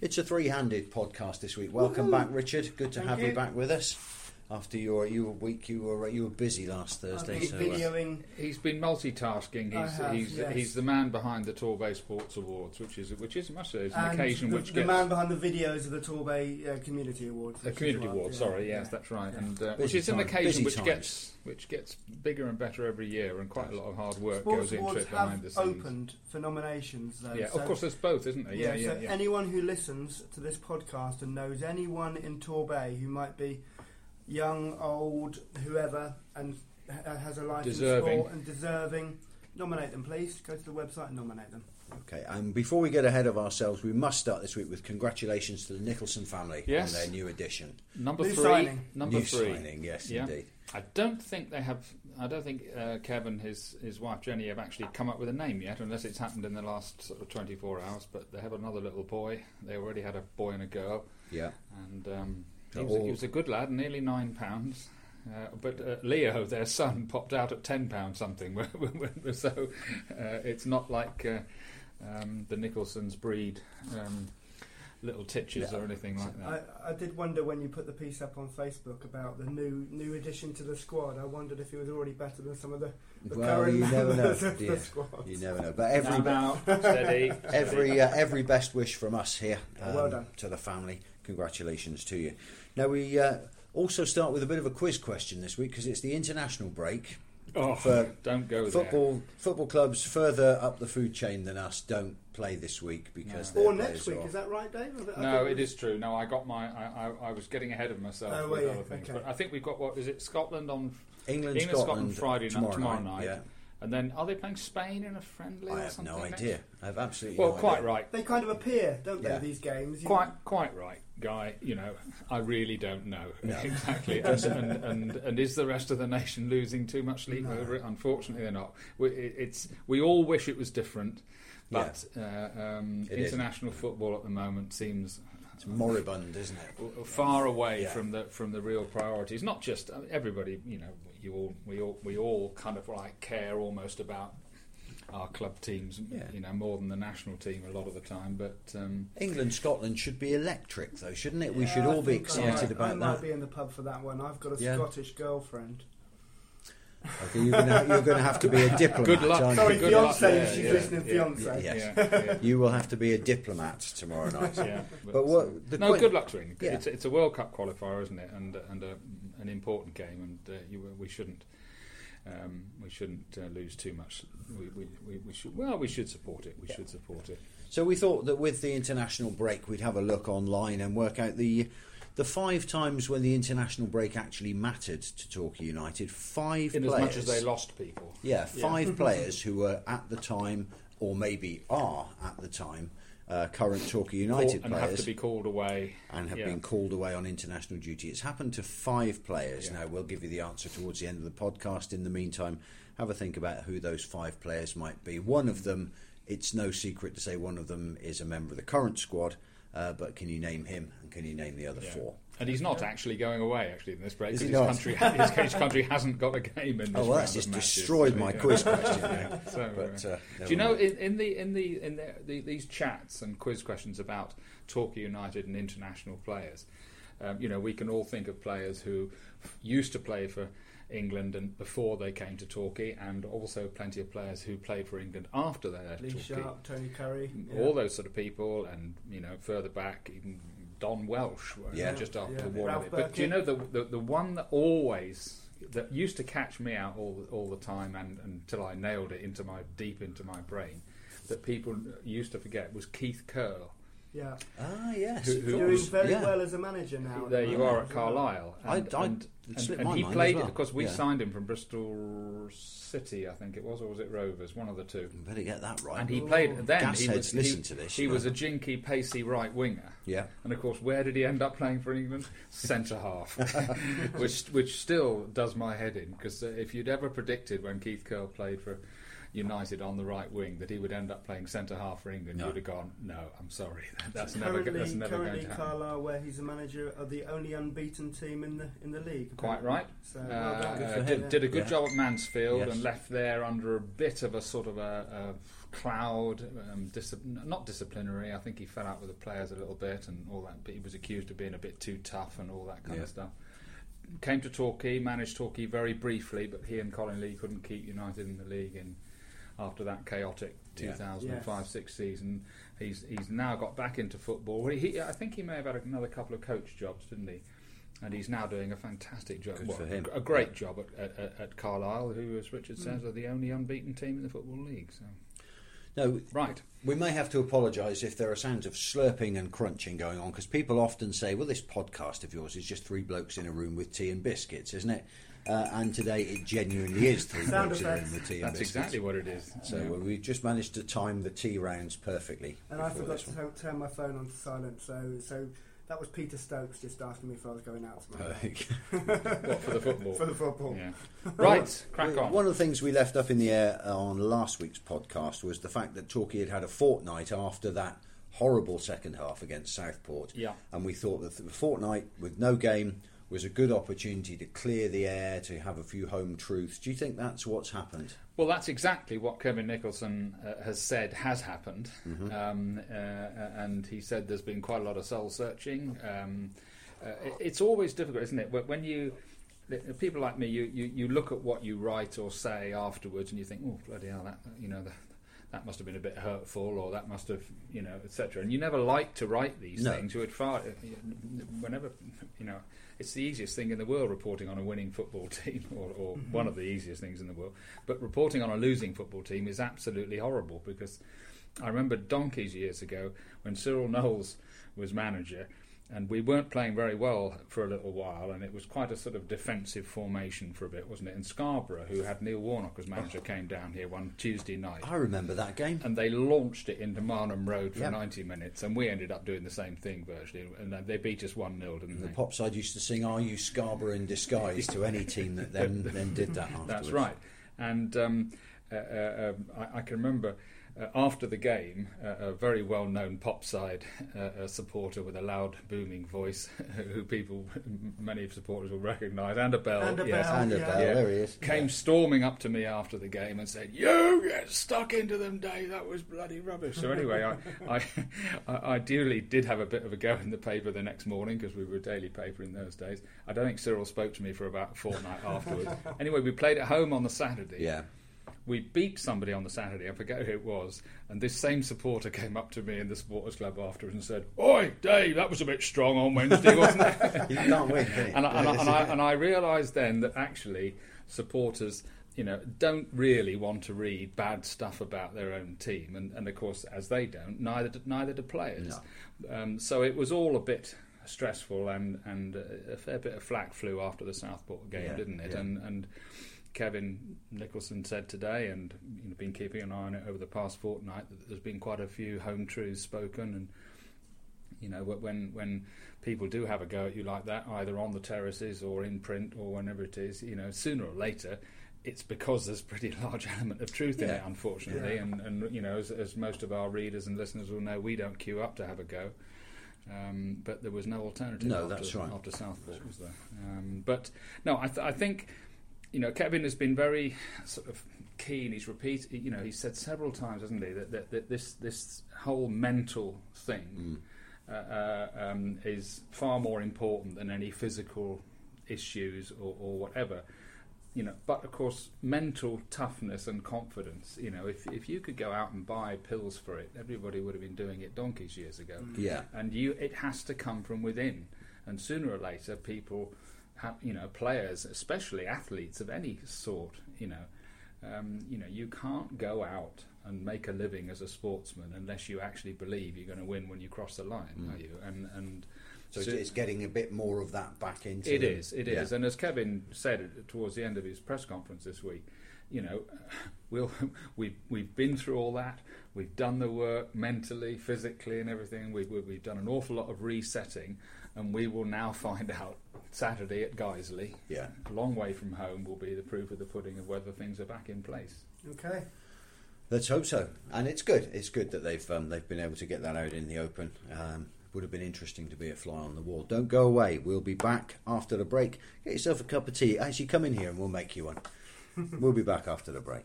It's a three-handed podcast this week. Welcome back, Richard. Good to Thank have you. you. back with us. After your you were week, you were you were busy last Thursday. I've So, been uh, videoing. He's been multitasking. I He's have, he's yes. he's the man behind the Torbay Sports Awards, which is which is must say is an and occasion the, which the gets man behind the videos of the Torbay uh, Community Awards. the community right, award. yeah, Sorry, yes, yeah. that's right, Yeah. and uh, which is an occasion busy which times. gets which gets bigger and better every year, and quite a lot of hard work Sports goes into Awards it behind the have scenes. opened for nominations, though. yeah, so, of course, there's both, isn't there? Yeah, Yeah, yeah, so yeah. anyone who listens to this podcast and knows anyone in Torbay who might be young, old, whoever, and ha- has a life Deserving. in sport and deserving, nominate them, please. Go to the website and nominate them. Okay, and before we get ahead of ourselves, we must start this week with congratulations to the Nicholson family Yes. on their new edition. Number New three, signing. number new three. signing, yes, Yeah. indeed. I don't think they have. I don't think uh, Kevin, his his wife Jenny, have actually come up with a name yet, unless it's happened in the last sort of 24 hours. But they have another little boy. They already had a boy and a girl, Yeah, and um, he, was, all- he was a good lad, nearly nine pounds. Uh, but uh, Leo, their son, popped out at ten pounds something. so uh, it's not like uh, um, the Nicholsons breed um, little titches No. or anything like that. I, I did wonder when you put the piece up on Facebook about the new new addition to the squad. I wondered if he was already better than some of the, the well, current you never know. members of Yeah, the squad. you never know. But every now, now, steady, every uh, every best wish from us here um, Well done. to the family. Congratulations to you. Now we uh, also start with a bit of a quiz question this week because it's the international break. Oh, For don't go there. Football football clubs further up the food chain than us don't play this week because No. Or next week, are is that right, Dave? I No, it is true. No, I got my. I, I, I was getting ahead of myself Oh, with were other things. Okay. But I think we've got what is it? Scotland on, England, England, Scotland, Scotland Friday night, tomorrow, tomorrow night. night. Yeah. And then are they playing Spain in a friendly? I or have something no next? idea. I have absolutely Well, no quite idea. right. They kind of appear, don't they? Yeah. These games. You- Quite, quite right, guy. You know, I really don't know No. exactly. and, and, and and is the rest of the nation losing too much sleep No. over it? Unfortunately, they're not. We, it, it's we all wish it was different, but uh, um, It is. international football at the moment seems It's moribund, isn't it? w- far away Yeah. from the from the real priorities. Not just uh, everybody, you know, you all we all we all kind of like care almost about our club teams, Yeah. you know, more than the national team a lot of the time. But um, England Scotland should be electric though, shouldn't it? We should I all be think I excited might- about I might that. be in the pub for that one. I've got a Yeah. Scottish girlfriend. Okay, you're gonna, you're gonna have to be a diplomat. Good luck. Sorry, you? Good fiance. yeah, she's yeah, listening, yeah, fiance. yeah. yeah, yeah, You will have to be a diplomat tomorrow night. yeah. But what the no, que- good luck to England. Yeah. It's, it's a World Cup qualifier, isn't it? And and a, an important game, and uh, you, we shouldn't um, we shouldn't uh, lose too much. We, we, we, we should well, we should support it. We Yeah. should support it. So we thought that with the international break, we'd have a look online and work out the the five times when the international break actually mattered to Torquay United. Five In players, as much as they lost people. yeah, five players who were at the time, or maybe are at the time, uh, current Torquay United players. and players. have to be called away. and have Yeah. been called away on international duty. It's happened to five players. Yeah. Now, we'll give you the answer towards the end of the podcast. In the meantime, have a think about who those five players might be. One of them, it's no secret to say one of them is a member of the current squad, uh, but can you name him and can you name the other Yeah. four? And he's not actually going away actually in this break because his not? country, his, his country hasn't got a game in this Oh, well, that's just matches. destroyed my quiz question. Yeah, so, But, uh, uh, do you know in, in the in the in the, the, these chats and quiz questions about Torquay United and international players? Um, you know, we can all think of players who used to play for England and before they came to Torquay, and also plenty of players who played for England after they left Lee Torquay. Sharpe, Tony Currie. Mm, all those sort of people, and you know, further back, even Don Welsh, Yeah. just after Yeah. the war. Ralph But do you know the, the the one that always that used to catch me out all the, all the time, and until I nailed it into my deep into my brain, that people used to forget was Keith Curle. Yeah. Ah, yes. Who- who- Doing course. very yeah. well as a manager now. there you are at. Carlisle, I- and, I- and, and, and he played as well. because we Yeah. signed him from Bristol City, I think it was, or was it Rovers? One of the two. Better get that right. And he Ooh. played then. Gas he heads was, listen he, to this, He you was know. a jinky, pacey right winger. yeah. And of course, where did he end up playing for England? Centre half, which which still does my head in because uh, if you'd ever predicted when Keith Curle played for United on the right wing that he would end up playing centre half for England, No. you'd have gone, no, I'm sorry, that's never, currently, go- that's never going currently to happen. Carlisle, where he's the manager, are the only unbeaten team in the in the league. Quite right. So Uh, well done. Good did, him. did a good Yeah. job at Mansfield Yes. and left there under a bit of a sort of a, a cloud, um, dis- not disciplinary. I think he fell out with the players a little bit and all that. But he was accused of being a bit too tough and all that kind Yeah. of stuff. Came to Torquay, managed Torquay very briefly, but he and Colin Lee couldn't keep United in the league. And after that chaotic Yeah. 2005-6 season, he's he's now got back into football. He, he, I think he may have had another couple of coach jobs, didn't he? And he's now doing a fantastic job. Good Well, for him. A great job at, at, at, at Carlisle, who, as Richard Hmm. says, are the only unbeaten team in the Football League. So No, Right. we may have to apologise if there are sounds of slurping and crunching going on because people often say, well, this podcast of yours is just three blokes in a room with tea and biscuits, isn't it? Uh, and today it genuinely is three Sound blokes in the room tea That's exactly what it is. So Yeah. we just managed to time the tea rounds perfectly. And I forgot to t- turn my phone on to silent, so so that was Peter Stokes just asking me if I was going out tomorrow. what for the football? For the football. yeah. Right, crack on. One of the things we left up in the air on last week's podcast was the fact that Torquay had had a fortnight after that horrible second half against Southport. Yeah. And we thought that the fortnight with no game was a good opportunity to clear the air, to have a few home truths. Do you think that's what's happened? Well, that's exactly what Kevin Nicholson uh, has said has happened, Mm-hmm. um, uh, and he said there's been quite a lot of soul searching. Um, uh, it- it's always difficult, isn't it? When- When you people like me, you, you, you look at what you write or say afterwards, and you think, oh bloody hell, that you know that. That must have been a bit hurtful, or that must have, you know, etc. And you never like to write these No. things. You would far, whenever, you know, it's the easiest thing in the world reporting on a winning football team, or, or mm-hmm. one of the easiest things in the world. But reporting on a losing football team is absolutely horrible because I remember donkeys years ago when Cyril Knowles was manager. And we weren't playing very well for a little while, and it was quite a sort of defensive formation for a bit, wasn't it? And Scarborough, who had Neil Warnock as manager, came down here one Tuesday night I remember that game. and they launched it into Marnham Road for Yeah. 90 minutes, and we ended up doing the same thing virtually, and they beat us 1 0, didn't The they? pop side used to sing "Are You Scarborough in disguise" to any team that then then did that. Afterwards. That's right. And um, uh, uh, um, I, I can remember uh, after the game, uh, a very well known pop side uh, supporter with a loud, booming voice, who people, many of supporters will recognise, and a bell, And a yes, bell. And a Yeah. bell, Yeah. there he is. came storming up to me after the game and said, "You get stuck into them, Dave. That was bloody rubbish." So anyway, I, I, I ideally did have a bit of a go in the paper the next morning because we were a daily paper in those days. I don't think Cyril spoke to me for about a fortnight afterwards. Anyway, we played at home on the Saturday. Yeah. We beat somebody on the Saturday. I forget who it was. And this same supporter came up to me in the supporters club afterwards and said, "Oi, Dave, that was a bit strong on Wednesday, wasn't it?" You can't win, can and I, and I, and I, and I realised then that actually supporters, you know, don't really want to read bad stuff about their own team, and, and of course, as they don't, neither do, neither do players. Um, so it was all a bit stressful, and and a fair bit of flack flew after the Southport game, Yeah, didn't it? yeah. And and Kevin Nicholson said today, and you know, been keeping an eye on it over the past fortnight, that there's been quite a few home truths spoken, and you know when when people do have a go at you like that, either on the terraces or in print or whenever it is, you know, sooner or later. It's because there's a pretty large element of truth in it, unfortunately, Yeah. and, and you know, as, as most of our readers and listeners will know, we don't queue up to have a go. Um, but there was no alternative. No, after, that's right. After Southport was there, um, but no, I, th- I think you know Kevin has been very sort of keen. He's repeated, you know, he said several times, hasn't he, that, that, that this this whole mental thing uh, uh, um, is far more important than any physical issues or, or whatever. You know, but of course, mental toughness and confidence. You know, if if you could go out and buy pills for it, everybody would have been doing it donkeys years ago. Yeah. And you, it has to come from within. And sooner or later, people, you know, players, especially athletes of any sort, you know, um, you know, you can't go out and make a living as a sportsman unless you actually believe you're going to win when you cross the line, are you? And and So it's, it's getting a bit more of that back into. it them. is, it Yeah. is, and as Kevin said towards the end of his press conference this week, you know, we'll we've we've been through all that. We've done the work mentally, physically, and everything. We've we've done an awful lot of resetting, and we will now find out Saturday at Guiseley. Yeah. a long way from home will be the proof of the pudding of whether things are back in place. Okay. Let's hope so. And it's good. It's good that they've um, they've been able to get that out in the open. Um, would have been interesting to be a fly on the wall. Don't go away. We'll be back after the break. Get yourself a cup of tea. Actually, come in here and we'll make you one. we'll be back after the break.